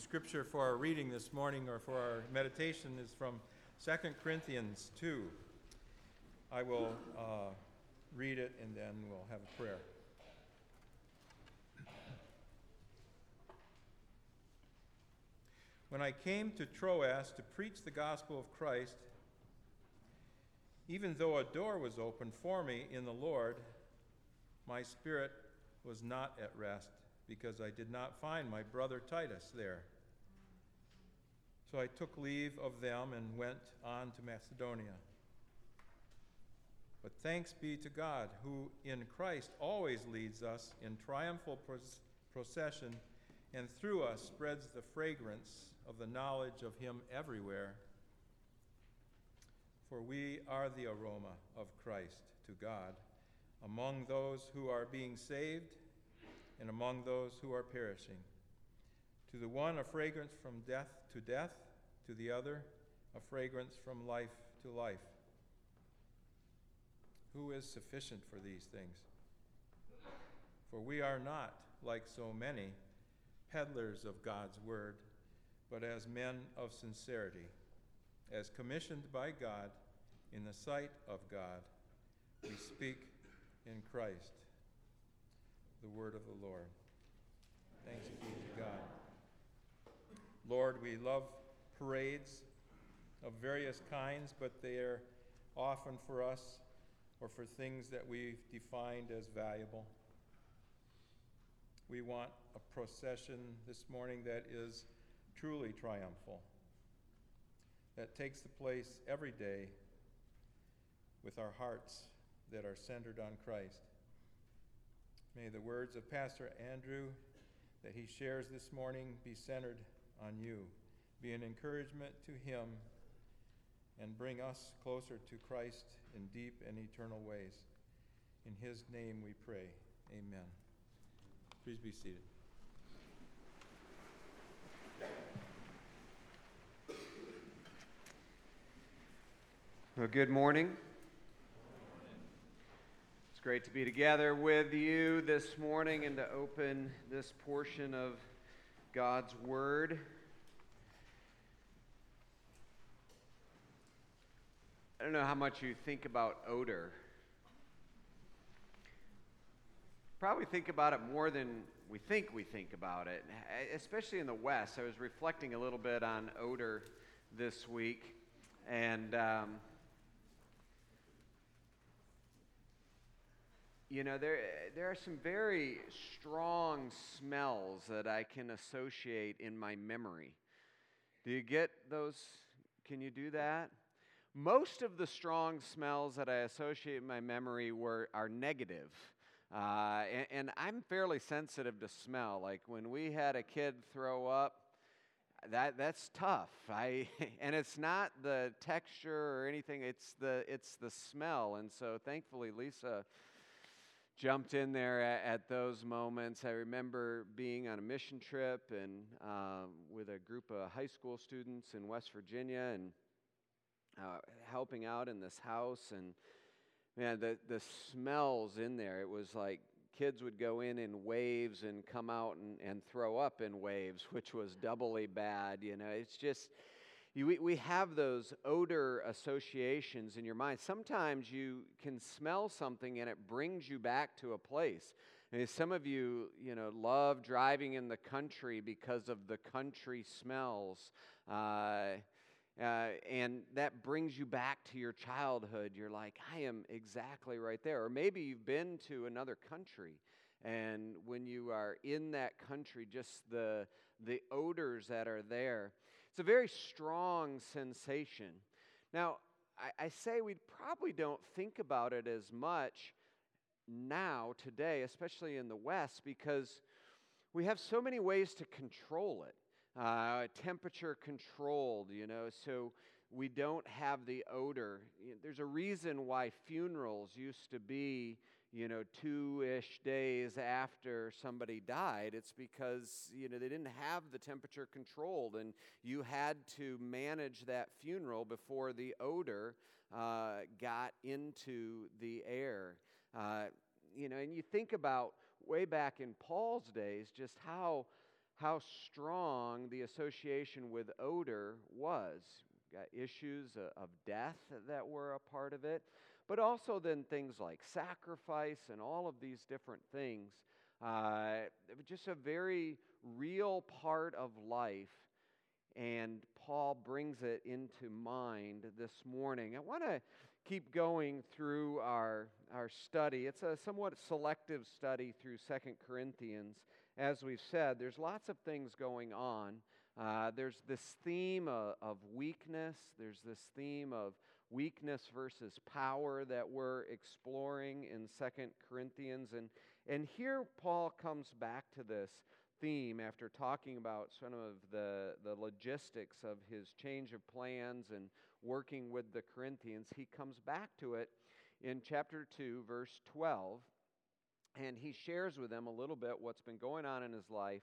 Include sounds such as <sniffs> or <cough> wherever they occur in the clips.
scripture for our reading this morning or for our meditation is from 2 Corinthians 2. I will uh, read it and then we'll have a prayer. When I came to Troas to preach the gospel of Christ, even though a door was opened for me in the Lord, my spirit was not at rest because I did not find my brother Titus there. So I took leave of them and went on to Macedonia. But thanks be to God, who in Christ always leads us in triumphal procession and through us spreads the fragrance of the knowledge of Him everywhere. For we are the aroma of Christ to God among those who are being saved and among those who are perishing. To the one, a fragrance from death to death, to the other, a fragrance from life to life. Who is sufficient for these things? For we are not, like so many, peddlers of God's word, but as men of sincerity, as commissioned by God in the sight of God, we speak in Christ the word of the Lord. Thanks be to God. Lord, we love parades of various kinds, but they are often for us or for things that we've defined as valuable. We want a procession this morning that is truly triumphal, that takes the place every day with our hearts that are centered on Christ. May the words of Pastor Andrew that he shares this morning be centered on you, be an encouragement to him, and bring us closer to Christ in deep and eternal ways. In his name we pray. Amen. Please be seated. Well, good morning. It's great to be together with you this morning and to open this portion of God's Word. I don't know how much you think about odor. Probably think about it more than we think we think about it, especially in the West. I was reflecting a little bit on odor this week, and um, you know, there, there are some very strong smells that I can associate in my memory. Do you get those? Can you do that? Most of the strong smells that I associate in my memory were, are negative. Uh, and, and I'm fairly sensitive to smell. Like when we had a kid throw up, that that's tough. I <laughs> and it's not the texture or anything. It's the it's the smell. And so thankfully, Lisa jumped in there at, at, those moments. I remember being on a mission trip and uh, with a group of high school students in West Virginia and uh, helping out in this house. And man, the, the smells in there, it was like kids would go in in waves and come out and, and throw up in waves, <laughs> which was doubly bad. You know, it's just you, we, we have those odor associations in your mind. Sometimes you can smell something and it brings you back to a place. And some of you, you know, love driving in the country because of the country smells. Uh, uh, and that brings you back to your childhood. You're like, I am exactly right there. Or maybe you've been to another country, and when you are in that country, just the, the odors that are there. It's a very strong sensation. Now, I, I say we probably don't think about it as much now, today, especially in the West, because we have so many ways to control it. Uh, temperature controlled, you know, so we don't have the odor. There's a reason why funerals used to be you know, two ish days after somebody died, it's because, you know, they didn't have the temperature controlled and you had to manage that funeral before the odor uh, got into the air. Uh, you know, and you think about way back in Paul's days just how how strong the association with odor was. Got issues of death that were a part of it, but also then things like sacrifice and all of these different things. Uh, just a very real part of life, and Paul brings it into mind this morning. I want to keep going through our, our study. It's a somewhat selective study through Second Corinthians as we've said, there's lots of things going on. Uh, there's this theme of, of weakness, there's this theme of weakness versus power that we're exploring in Second Corinthians. And, and here Paul comes back to this theme after talking about some of the, the logistics of his change of plans and working with the Corinthians. He comes back to it in chapter 2, verse 12 and he shares with them a little bit what's been going on in his life,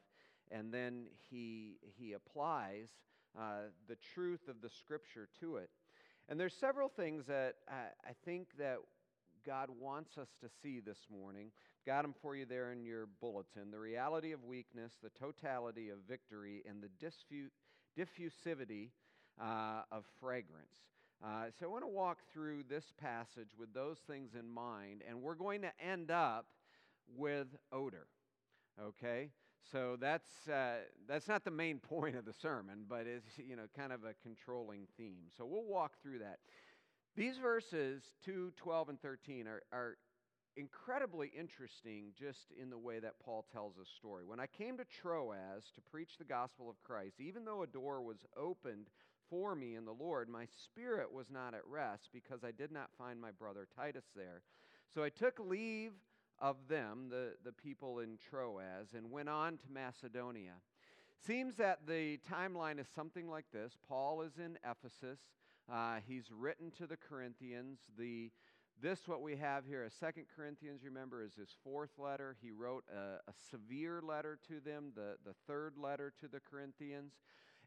and then he, he applies uh, the truth of the scripture to it. And there's several things that I, I think that God wants us to see this morning. Got them for you there in your bulletin. The reality of weakness, the totality of victory, and the diffu- diffusivity uh, of fragrance. Uh, so I want to walk through this passage with those things in mind, and we're going to end up with odor. Okay? So that's, uh, that's not the main <laughs> point of the sermon, but it's, you know, kind of a controlling theme. So we'll walk through that. These verses, 2, 12, and 13, are, are incredibly interesting just in the way that Paul tells a story. When I came to Troas to preach the gospel of Christ, even though a door was opened for me in the Lord, my spirit was not at rest because I did not find my brother Titus there. So I took leave of them, the, the people in Troas, and went on to Macedonia. Seems that the timeline is something like this Paul is in Ephesus. Uh, he's written to the Corinthians. The, this, what we have here, a Second Corinthians, remember, is his fourth letter. He wrote a, a severe letter to them, the, the third letter to the Corinthians,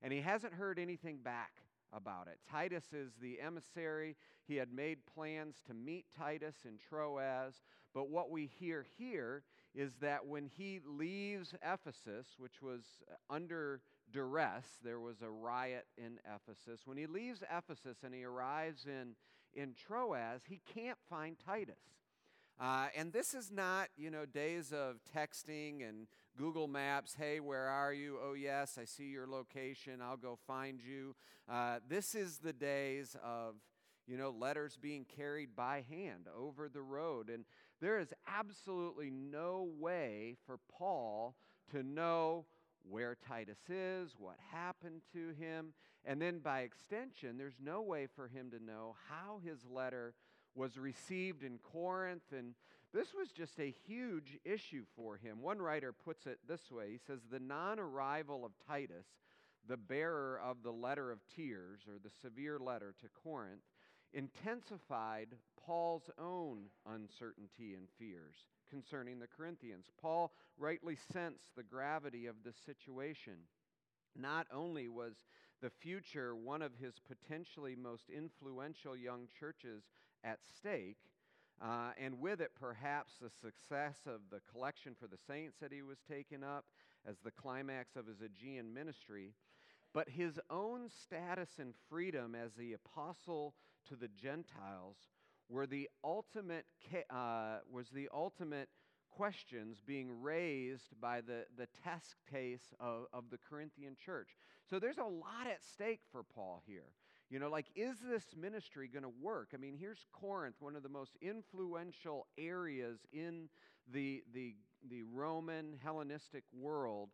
and he hasn't heard anything back about it. Titus is the emissary. He had made plans to meet Titus in Troas, but what we hear here is that when he leaves Ephesus, which was under duress, there was a riot in Ephesus. When he leaves Ephesus and he arrives in, in Troas, he can't find Titus. Uh, and this is not, you know, days of texting and Google Maps. Hey, where are you? Oh, yes, I see your location. I'll go find you. Uh, this is the days of, you know, letters being carried by hand over the road. And there is absolutely no way for Paul to know where Titus is, what happened to him, and then by extension, there's no way for him to know how his letter was received in Corinth. And this was just a huge issue for him. One writer puts it this way He says, The non arrival of Titus, the bearer of the letter of tears, or the severe letter to Corinth, intensified Paul's own uncertainty and fears concerning the Corinthians. Paul rightly sensed the gravity of the situation. Not only was the future one of his potentially most influential young churches at stake, uh, and with it perhaps the success of the collection for the saints that he was taking up as the climax of his Aegean ministry, but his own status and freedom as the apostle to the Gentiles were the ultimate, uh, was the ultimate questions being raised by the, the test case of, of the Corinthian church. So there's a lot at stake for Paul here. You know, like, is this ministry going to work? I mean, here's Corinth, one of the most influential areas in the, the, the Roman Hellenistic world.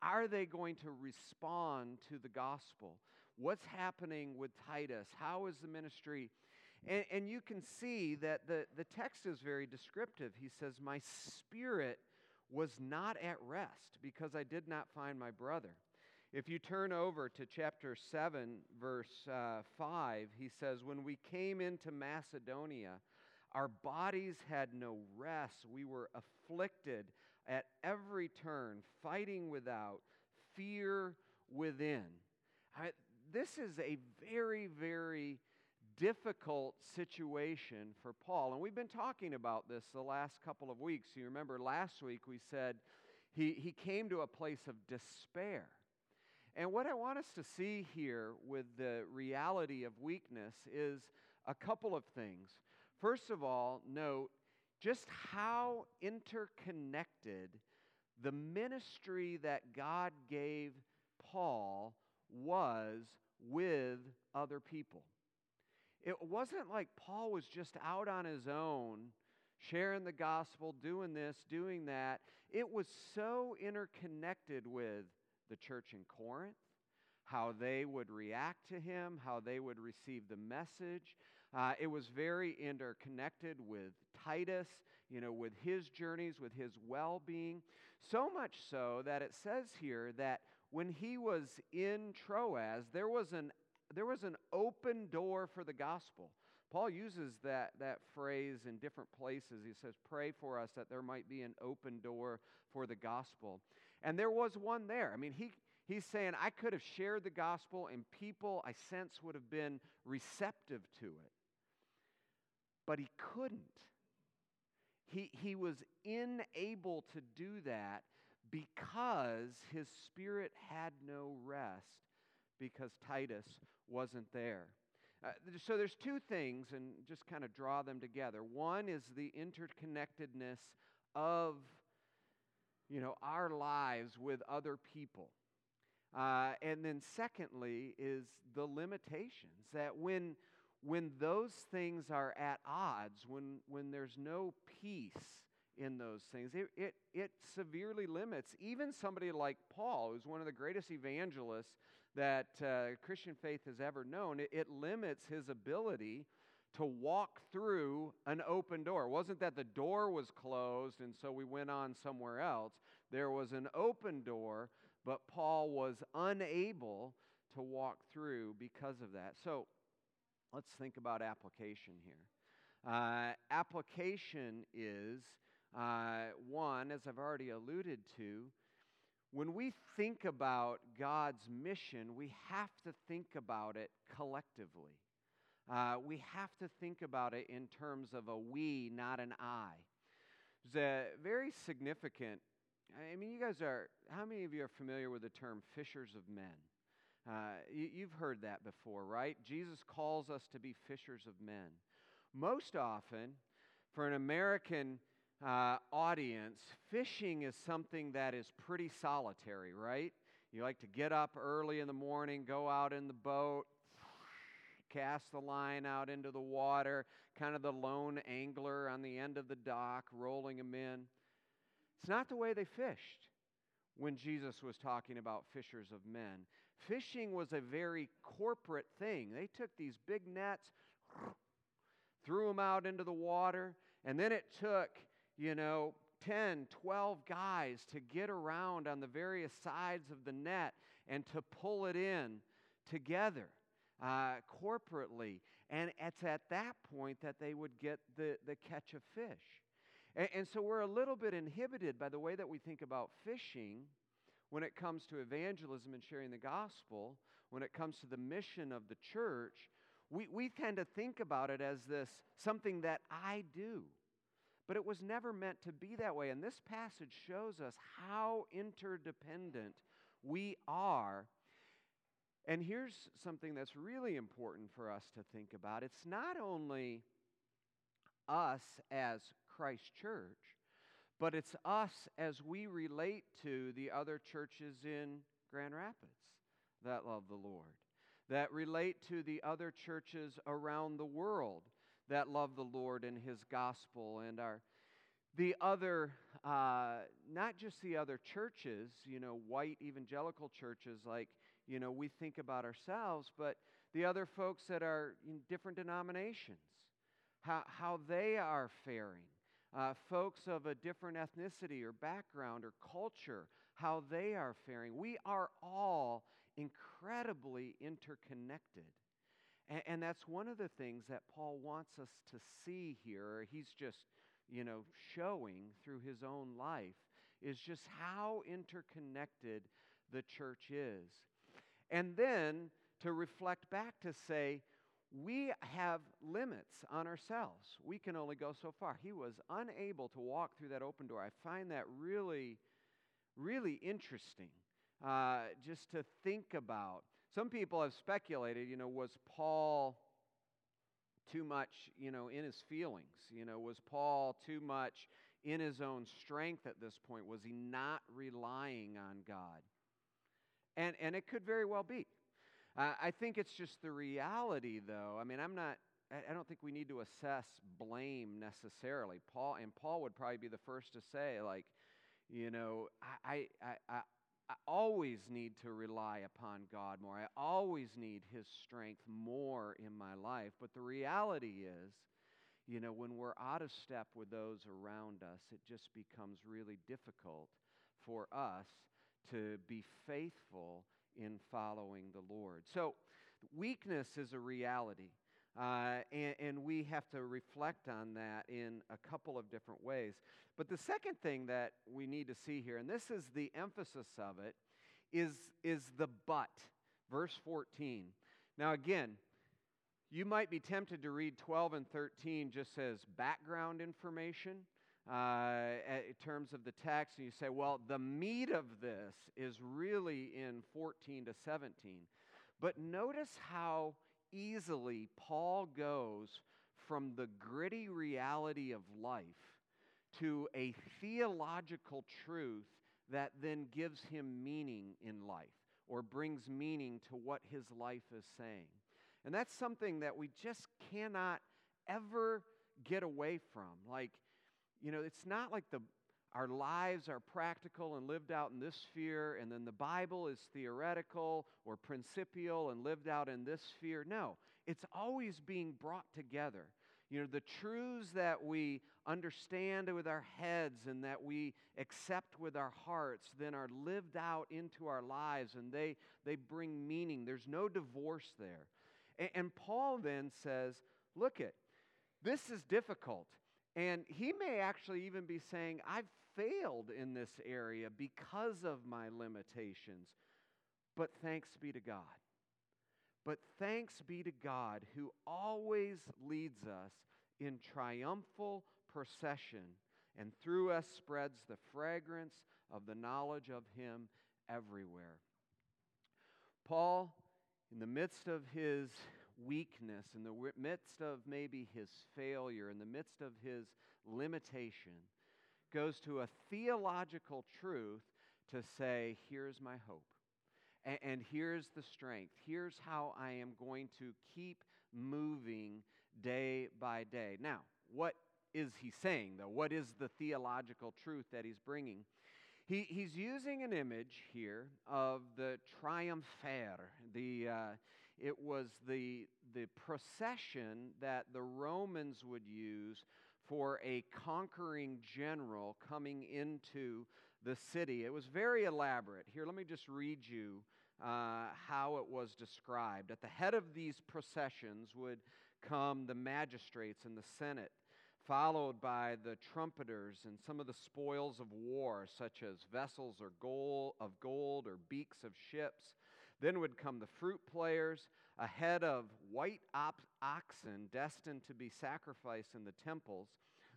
Are they going to respond to the gospel? What's happening with Titus? How is the ministry? And, and you can see that the, the text is very descriptive. He says, My spirit was not at rest because I did not find my brother. If you turn over to chapter 7, verse uh, 5, he says, When we came into Macedonia, our bodies had no rest. We were afflicted at every turn, fighting without, fear within. I, this is a very, very difficult situation for Paul. And we've been talking about this the last couple of weeks. You remember last week we said He, he came to a place of despair. And what I want us to see here with the reality of weakness is a couple of things. First of all, note just how interconnected the ministry that God gave Paul was with other people. It wasn't like Paul was just out on his own, sharing the gospel, doing this, doing that. It was so interconnected with the church in Corinth, how they would react to him, how they would receive the message. Uh, it was very interconnected with Titus, you know, with his journeys, with his well being. So much so that it says here that when he was in Troas, there was an, there was an open door for the gospel. Paul uses that, that phrase in different places. He says, Pray for us that there might be an open door for the gospel. And there was one there. I mean, he, he's saying, I could have shared the gospel, and people, I sense, would have been receptive to it. But he couldn't. He, he was unable to do that because his spirit had no rest because Titus wasn't there. Uh, so there's two things, and just kind of draw them together. One is the interconnectedness of, you know, our lives with other people. Uh, and then secondly is the limitations that when when those things are at odds, when when there's no peace in those things. It, it, it severely limits even somebody like Paul, who's one of the greatest evangelists that uh, Christian faith has ever known. It, it limits his ability to walk through an open door. It wasn't that the door was closed and so we went on somewhere else. There was an open door, but Paul was unable to walk through because of that. So let's think about application here. Uh, application is uh, one, as I've already alluded to, when we think about God's mission, we have to think about it collectively. Uh, we have to think about it in terms of a we, not an I. It's a very significant. I mean, you guys are, how many of you are familiar with the term fishers of men? Uh, you, you've heard that before, right? Jesus calls us to be fishers of men. Most often, for an American uh, audience, fishing is something that is pretty solitary, right? You like to get up early in the morning, go out in the boat, cast the line out into the water, kind of the lone angler on the end of the dock, rolling them in. It's not the way they fished when Jesus was talking about fishers of men. Fishing was a very corporate thing. They took these big nets, <sniffs> threw them out into the water, and then it took you know, 10, 12 guys to get around on the various sides of the net and to pull it in together uh, corporately. And it's at that point that they would get the, the catch of fish. And, and so we're a little bit inhibited by the way that we think about fishing when it comes to evangelism and sharing the gospel, when it comes to the mission of the church. We, we tend to think about it as this something that I do. But it was never meant to be that way. And this passage shows us how interdependent we are. And here's something that's really important for us to think about. It's not only us as Christ Church, but it's us as we relate to the other churches in Grand Rapids that love the Lord, that relate to the other churches around the world that love the Lord and His gospel and are the other, uh, not just the other churches, you know, white evangelical churches like, you know, we think about ourselves, but the other folks that are in different denominations, how, how they are faring. Uh, folks of a different ethnicity or background or culture, how they are faring. We are all incredibly interconnected. And, and that's one of the things that Paul wants us to see here. He's just, you know, showing through his own life is just how interconnected the church is. And then to reflect back to say, we have limits on ourselves. We can only go so far. He was unable to walk through that open door. I find that really really interesting uh, just to think about. Some people have speculated, you know, was Paul too much, you know, in his feelings? You know, was Paul too much in his own strength at this point? Was he not relying on God? And, and it could very well be. Uh, I think it's just the reality, though. I mean, I'm not, I don't think we need to assess blame necessarily. Paul, and Paul would probably be the first to say, like, you know, I, I, I, I always need to rely upon God more. I always need His strength more in my life. But the reality is, you know, when we're out of step with those around us, it just becomes really difficult for us to be faithful in following the Lord. So, weakness is a reality. Uh, and, and, we have to reflect on that in a couple of different ways. But the second thing that we need to see here, and this is the emphasis of it, is, is the but. Verse 14. Now, again, you might be tempted to read 12 and 13 just as background information uh, in terms of the text, and you say, well, the meat of this is really in 14 to 17. But notice how easily Paul goes from the gritty reality of life to a theological truth that then gives him meaning in life or brings meaning to what his life is saying. And that's something that we just cannot ever get away from. Like, you know, it's not like the our lives are practical and lived out in this sphere, and then the Bible is theoretical or principial and lived out in this sphere. No, it's always being brought together. You know, the truths that we understand with our heads and that we accept with our hearts then are lived out into our lives and they, they bring meaning. There's no divorce there. And, and Paul then says, look it, this is difficult. And he may actually even be saying, I've failed in this area because of my limitations. But thanks be to God. But thanks be to God who always leads us in triumphal procession and through us spreads the fragrance of the knowledge of Him everywhere. Paul, in the midst of his weakness, in the midst of maybe his failure, in the midst of his limitation, goes to a theological truth to say, here's my hope. And, and here's the strength. Here's how I am going to keep moving day by day. Now, what is he saying, though? What is the theological truth that he's bringing? He, he's using an image here of the triumphare, the, uh, it was the, the procession that the Romans would use for a conquering general coming into the city. It was very elaborate. Here, let me just read you uh, how it was described. At the head of these processions would come the magistrates and the Senate, followed by the trumpeters and some of the spoils of war, such as vessels or gold, of gold or beaks of ships then would come the fruit players, a head of white op- oxen destined to be sacrificed in the temples,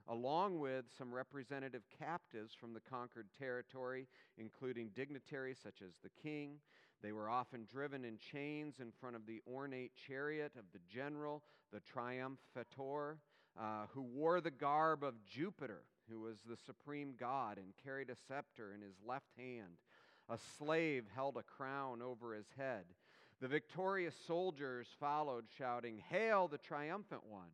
along with some representative captives from the conquered territory, including dignitaries such as the king. They were often driven in chains in front of the ornate chariot of the general, the triumphator, uh, who wore the garb of Jupiter, who was the supreme god, and carried a scepter in his left hand. A slave held a crown over his head. The victorious soldiers followed, shouting, Hail the triumphant one!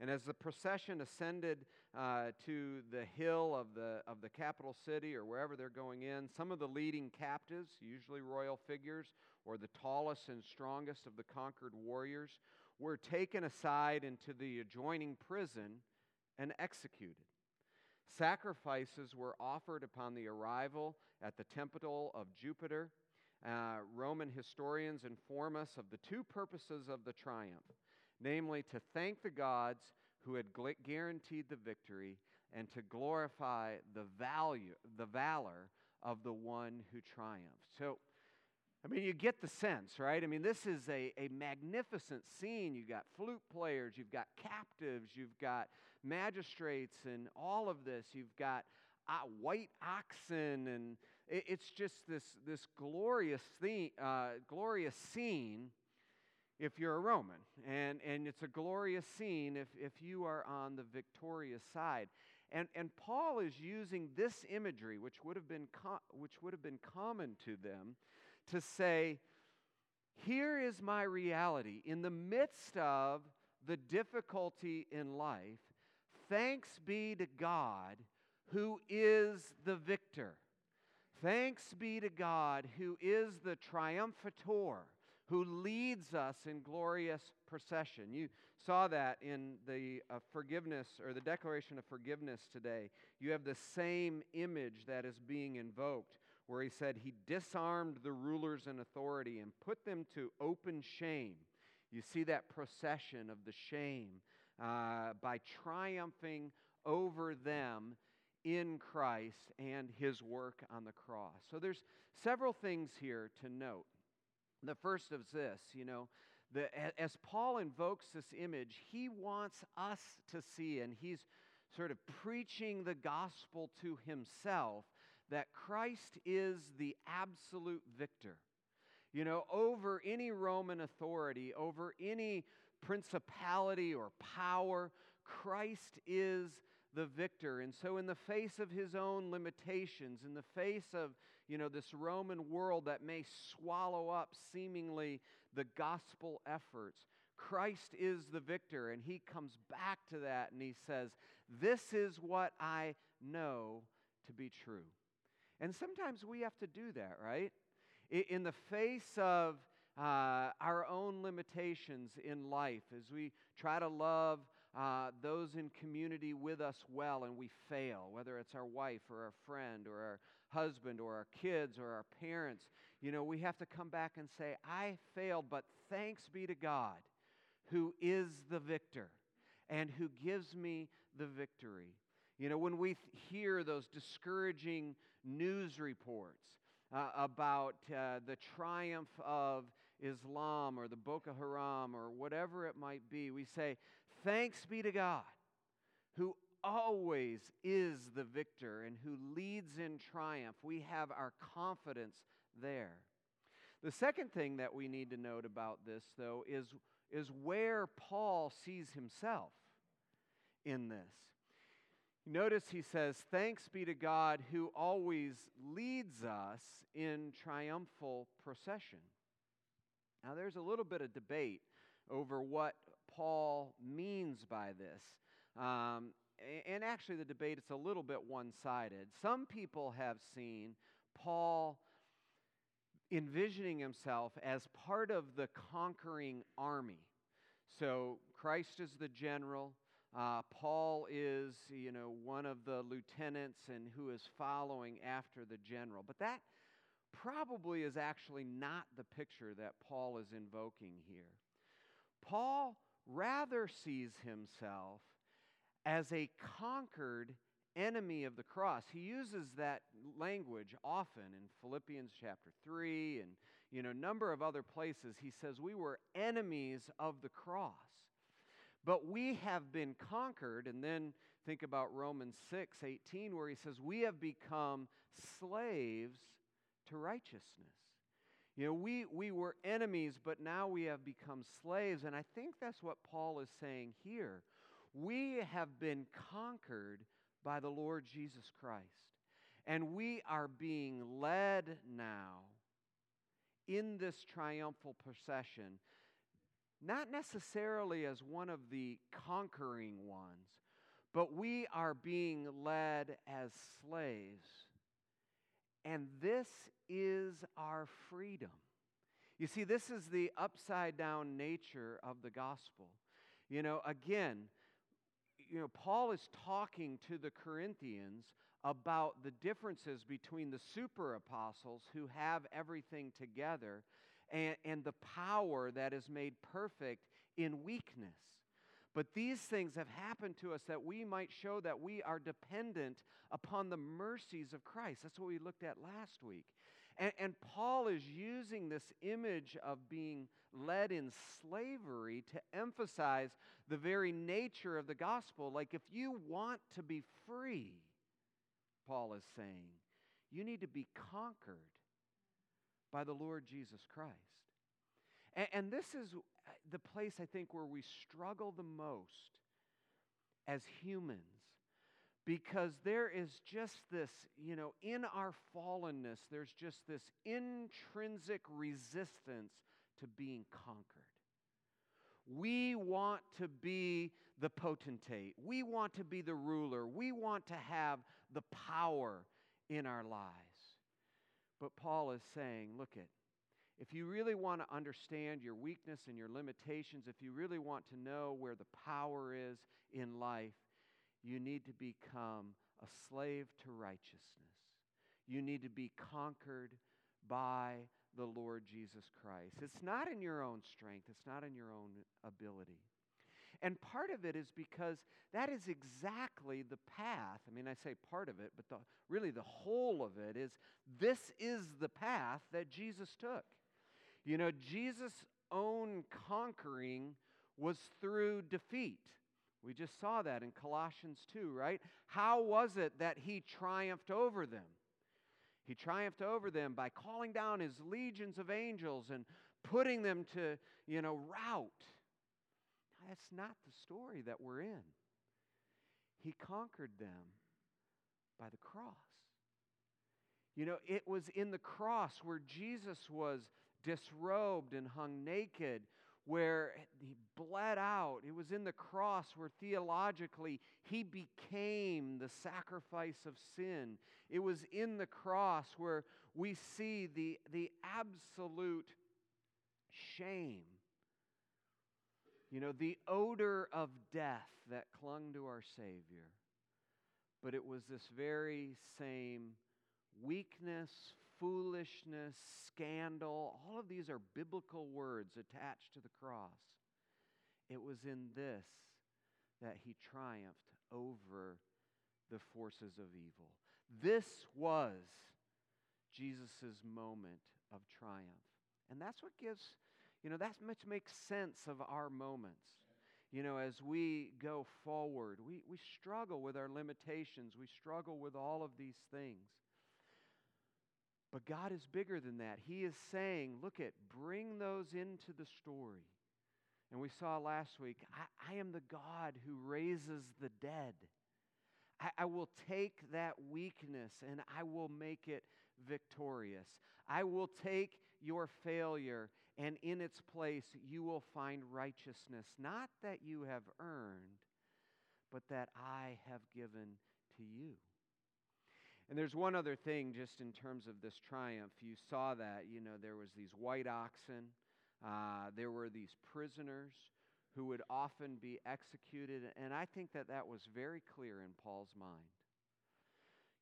And as the procession ascended uh, to the hill of the, of the capital city or wherever they're going in, some of the leading captives, usually royal figures or the tallest and strongest of the conquered warriors, were taken aside into the adjoining prison and executed. Sacrifices were offered upon the arrival at the temple of Jupiter. Uh, Roman historians inform us of the two purposes of the triumph namely, to thank the gods who had guaranteed the victory and to glorify the value, the valor of the one who triumphed. So, I mean, you get the sense, right? I mean, this is a, a magnificent scene. You've got flute players, you've got captives, you've got magistrates, and all of this. You've got uh, white oxen and it's just this, this glorious, theme, uh, glorious scene if you're a Roman. And, and it's a glorious scene if, if you are on the victorious side. And, and Paul is using this imagery, which would, have been co- which would have been common to them, to say, Here is my reality. In the midst of the difficulty in life, thanks be to God who is the victor. Thanks be to God who is the triumphator who leads us in glorious procession. You saw that in the uh, forgiveness or the declaration of forgiveness today. You have the same image that is being invoked, where he said he disarmed the rulers and authority and put them to open shame. You see that procession of the shame uh, by triumphing over them in Christ and his work on the cross. So there's several things here to note. The first is this, you know, the, as Paul invokes this image, he wants us to see, and he's sort of preaching the gospel to himself, that Christ is the absolute victor. You know, over any Roman authority, over any principality or power, Christ is the victor. And so, in the face of his own limitations, in the face of you know, this Roman world that may swallow up seemingly the gospel efforts. Christ is the victor, and he comes back to that and he says, This is what I know to be true. And sometimes we have to do that, right? In the face of uh, our own limitations in life, as we try to love uh, those in community with us well and we fail, whether it's our wife or our friend or our husband or our kids or our parents, you know, we have to come back and say, I failed, but thanks be to God who is the victor and who gives me the victory. You know, when we th- hear those discouraging news reports uh, about uh, the triumph of Islam or the Boko Haram or whatever it might be, we say, Thanks be to God who always is the victor and who leads in triumph. We have our confidence there. The second thing that we need to note about this, though, is, is where Paul sees himself in this. Notice he says, Thanks be to God who always leads us in triumphal procession. Now, there's a little bit of debate over what Paul means by this. Um, and actually, the debate is a little bit one sided. Some people have seen Paul envisioning himself as part of the conquering army. So Christ is the general. Uh, Paul is, you know, one of the lieutenants and who is following after the general. But that probably is actually not the picture that Paul is invoking here. Paul rather sees himself as a conquered enemy of the cross. He uses that language often in Philippians chapter 3 and you know a number of other places. He says we were enemies of the cross. But we have been conquered and then think about Romans 6:18 where he says we have become slaves to righteousness. You know, we, we were enemies, but now we have become slaves. And I think that's what Paul is saying here. We have been conquered by the Lord Jesus Christ. And we are being led now in this triumphal procession, not necessarily as one of the conquering ones, but we are being led as slaves. And this is our freedom. You see, this is the upside down nature of the gospel. You know, again, you know, Paul is talking to the Corinthians about the differences between the super apostles who have everything together and, and the power that is made perfect in weakness. But these things have happened to us that we might show that we are dependent upon the mercies of Christ. That's what we looked at last week. And, and, Paul is using this image of being led in slavery to emphasize the very nature of the gospel. Like, if you want to be free, Paul is saying, You need to be conquered by the Lord Jesus Christ. And, and this is uh, the place I think where we struggle the most as humans because there is just this, you know, in our fallenness, there's just this intrinsic resistance to being conquered. We want to be the potentate. We want to be the ruler. We want to have the power in our lives. But Paul is saying, look at if you really want to understand your weakness and your limitations, if you really want to know where the power is in life, you need to become a slave to righteousness. You need to be conquered by the Lord Jesus Christ. It's not in your own strength, it's not in your own ability. And part of it is because that is exactly the path. I mean, I say part of it, but the, really the whole of it is this is the path that Jesus took. You know, Jesus' own conquering was through defeat. We just saw that in Colossians 2, right? How was it that he triumphed over them? He triumphed over them by calling down his legions of angels and putting them to, you know, rout. That's not the story that we're in. He conquered them by the cross. You know, it was in the cross where Jesus was disrobed and hung naked, where he bled out. It was in the cross where theologically he became the sacrifice of sin. It was in the cross where we see the, the absolute shame. You know, the odor of death that clung to our Savior. But it was this very same weakness, foolishness, scandal, all of these are biblical words attached to the cross. It was in this that he triumphed over the forces of evil. This was Jesus' moment of triumph. And that's what gives, you know, that's much makes sense of our moments. You know, as we go forward, we, we struggle with our limitations, we struggle with all of these things. But God is bigger than that. He is saying, look at, bring those into the story. And we saw last week, I, I am the God who raises the dead. I, I will take that weakness and I will make it victorious. I will take your failure and in its place you will find righteousness, not that you have earned, but that I have given to you. And there's one other thing just in terms of this triumph. You saw that, you know, there was these white oxen. Uh, there were these prisoners who would often be executed. And I think that that was very clear in Paul's mind.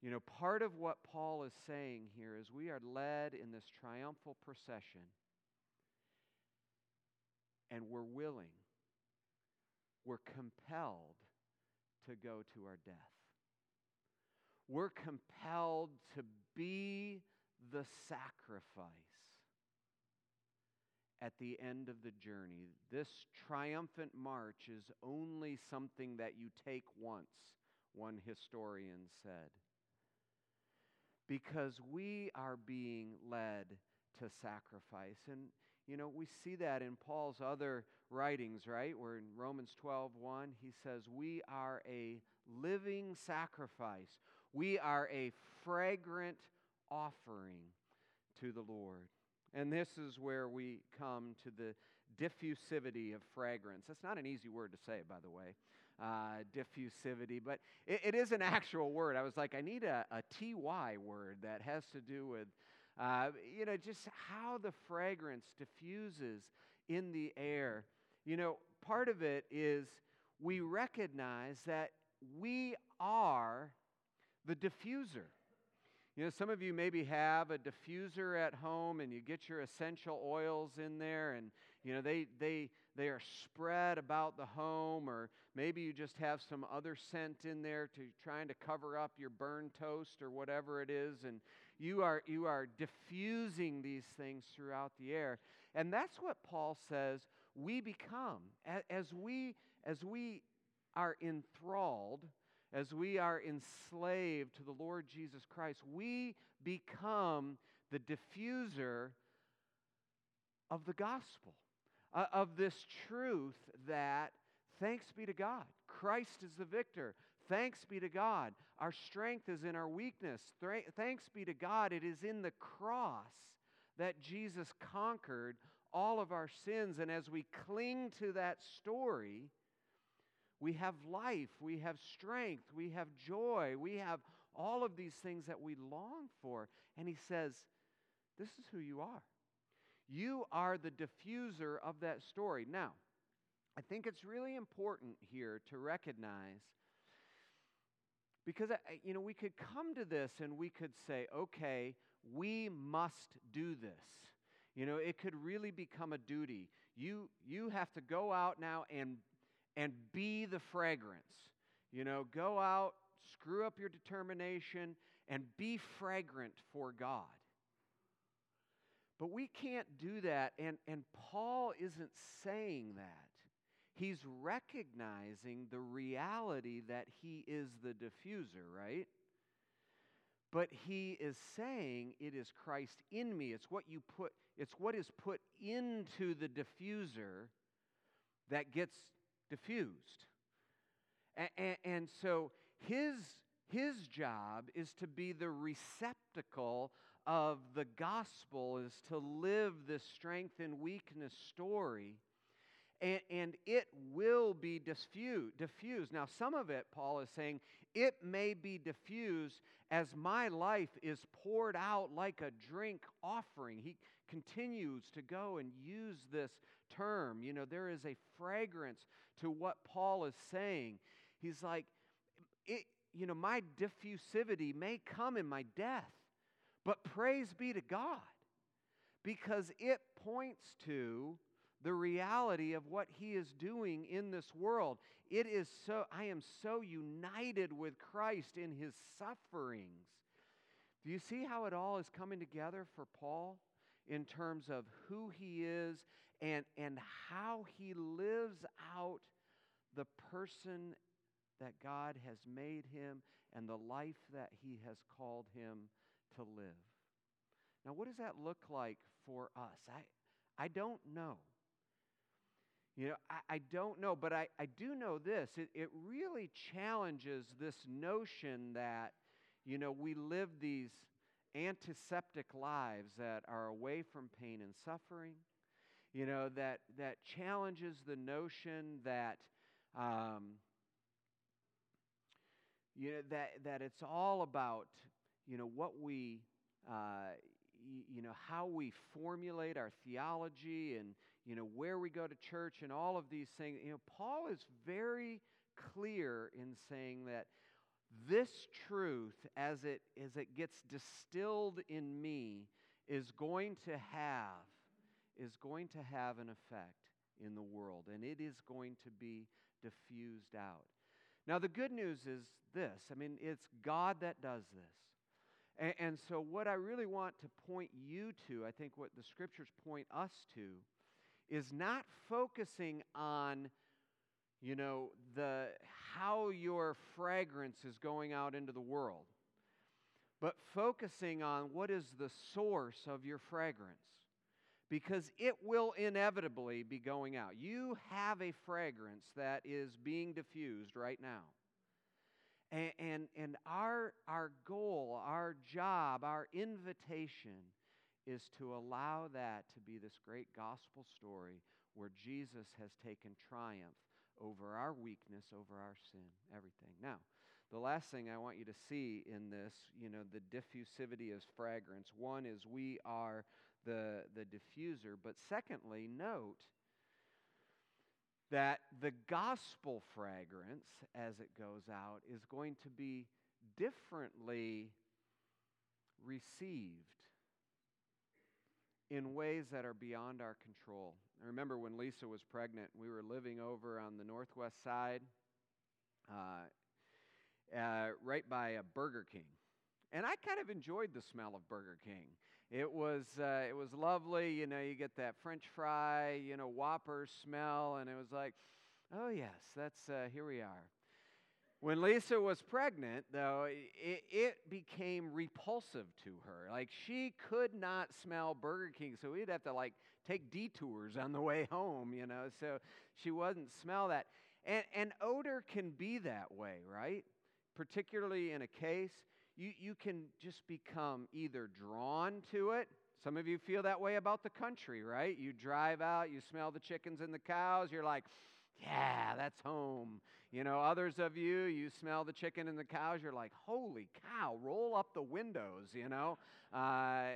You know, part of what Paul is saying here is we are led in this triumphal procession, and we're willing, we're compelled to go to our death we're compelled to be the sacrifice at the end of the journey. This triumphant march is only something that you take once, one historian said. Because we are being led to sacrifice. And, you know, we see that in Paul's other writings, right? Where in Romans 12 1, he says, We are a living sacrifice. We are a fragrant offering to the Lord. And this is where we come to the diffusivity of fragrance. That's not an easy word to say, by the way, uh, diffusivity, but it, it is an actual word. I was like, I need a, a TY word that has to do with, uh, you know, just how the fragrance diffuses in the air. You know, part of it is we recognize that we are the diffuser. You know, some of you maybe have a diffuser at home and you get your essential oils in there and you know they they they are spread about the home or maybe you just have some other scent in there to trying to cover up your burned toast or whatever it is and you are you are diffusing these things throughout the air. And that's what Paul says we become as we as we are enthralled as we are enslaved to the Lord Jesus Christ, we become the diffuser of the gospel, uh, of this truth that thanks be to God, Christ is the victor. Thanks be to God. Our strength is in our weakness. Thanks be to God. It is in the cross that Jesus conquered all of our sins. And as we cling to that story, we have life, we have strength, we have joy, we have all of these things that we long for. And he says, This is who you are. You are the diffuser of that story. Now, I think it's really important here to recognize because you know we could come to this and we could say okay we must do this you know it could really become a duty you you have to go out now and and be the fragrance you know go out screw up your determination and be fragrant for god but we can't do that and and paul isn't saying that he's recognizing the reality that he is the diffuser, right? But he is saying it is Christ in me. It's what you put, it's what is put into the diffuser that gets diffused. And, and, so his, his job is to be the receptacle of the gospel, is to live this strength and weakness story and, and it will be diffused, diffused. Now, some of it, Paul is saying, it may be diffused as my life is poured out like a drink offering. He continues to go and use this term. You know, there is a fragrance to what Paul is saying. He's like, it, you know, my diffusivity may come in my death, but praise be to God because it points to the reality of what he is doing in this world. It is so, I am so united with Christ in his sufferings. Do you see how it all is coming together for Paul in terms of who he is and, and how he lives out the person that God has made him and the life that he has called him to live? Now, what does that look like for us? I, I don't know. You know, I, I don't know, but I, I do know this. It, it really challenges this notion that, you know, we live these antiseptic lives that are away from pain and suffering. You know, that, that challenges the notion that, um, you know, that, that it's all about, you know, what we, uh, you know, how we formulate our theology and, you know, where we go to church and all of these things. You know, Paul is very clear in saying that this truth, as it, as it gets distilled in me, is going to have is going to have an effect in the world, and it is going to be diffused out. Now, the good news is this I mean, it's God that does this. And, and, so, what I really want to point you to, I think what the scriptures point us to, is not focusing on, you know, the, how your fragrance is going out into the world, but focusing on what is the source of your fragrance. Because it will inevitably be going out. You have a fragrance that is being diffused right now. And, and, and our, our goal, our job, our invitation is to allow that to be this great gospel story where Jesus has taken triumph over our weakness, over our sin, everything. Now, the last thing I want you to see in this, you know, the diffusivity of fragrance. One is we are the, the diffuser, but secondly, note that the gospel fragrance, as it goes out, is going to be differently received in ways that are beyond our control. I remember when Lisa was pregnant, we were living over on the northwest side, uh, uh, right by a Burger King. And I kind of enjoyed the smell of Burger King. It was, uh, it was lovely. You know, you get that French fry, you know, Whopper smell, and it was like, oh, yes, that's, uh, here we are. When Lisa was pregnant, though, it, it, became repulsive to her. Like she could not smell Burger King, so we'd have to like take detours on the way home, you know. So she wouldn't smell that. And, and odor can be that way, right? Particularly in a case, you, you can just become either drawn to it. Some of you feel that way about the country, right? You drive out, you smell the chickens and the cows, you're like, yeah, that's home. You know, others of you, you smell the chicken and the cows, you're like, holy cow, roll up the windows, you know. Uh,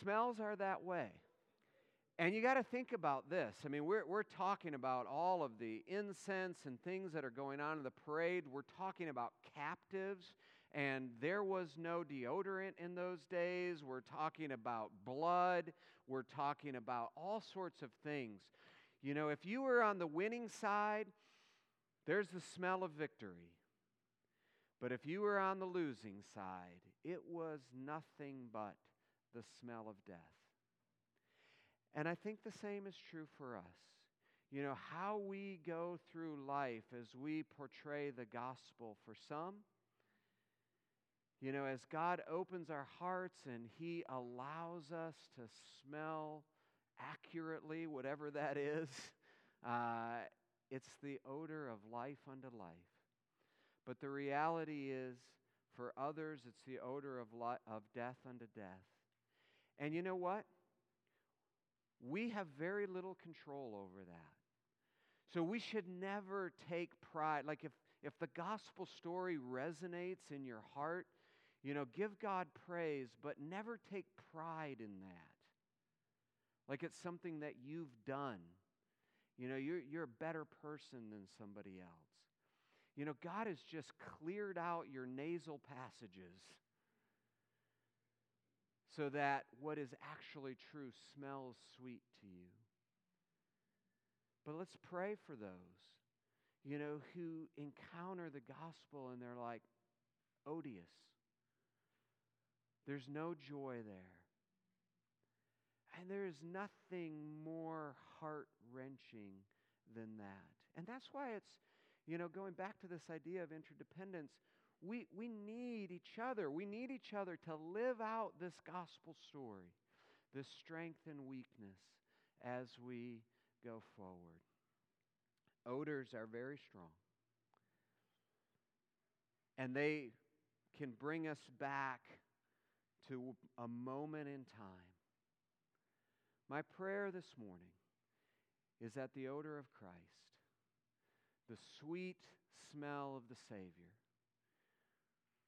smells are that way. And you got to think about this. I mean, we're, we're talking about all of the incense and things that are going on in the parade. We're talking about captives, and there was no deodorant in those days. We're talking about blood. We're talking about all sorts of things. You know, if you were on the winning side, there's the smell of victory. But if you were on the losing side, it was nothing but the smell of death. And I think the same is true for us. You know, how we go through life as we portray the gospel for some, you know, as God opens our hearts and He allows us to smell accurately, whatever that is, <laughs> uh, it's the odor of life unto life. But the reality is, for others, it's the odor of, li- of death unto death. And you know what? We have very little control over that. So we should never take pride. Like if, if the gospel story resonates in your heart, you know, give God praise, but never take pride in that. Like it's something that you've done. You know, you're, you're a better person than somebody else. You know, God has just cleared out your nasal passages so that what is actually true smells sweet to you. But let's pray for those, you know, who encounter the gospel and they're like, odious. There's no joy there. And there is nothing more heart wrenching than that. And that's why it's, you know, going back to this idea of interdependence, we, we need each other. We need each other to live out this gospel story, this strength and weakness as we go forward. Odors are very strong. And they can bring us back to a moment in time. My prayer this morning is that the odor of Christ, the sweet smell of the Savior,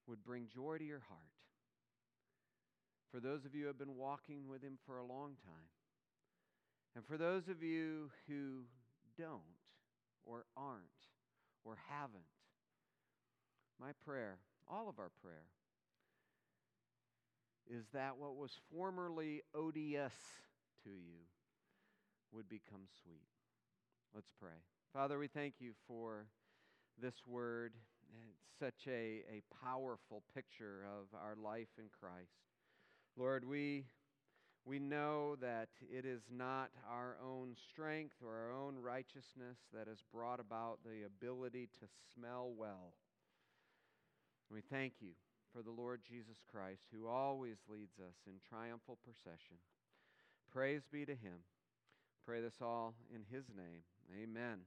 would bring joy to your heart. For those of you who have been walking with Him for a long time, and for those of you who don't, or aren't, or haven't, my prayer, all of our prayer, is that what was formerly odious to you would become sweet. Let's pray. Father, we thank you for this word. It's such a, a powerful picture of our life in Christ. Lord, we, we know that it is not our own strength or our own righteousness that has brought about the ability to smell well. We thank you for the Lord Jesus Christ, who always leads us in triumphal procession. Praise be to him. Pray this all in his name. Amen.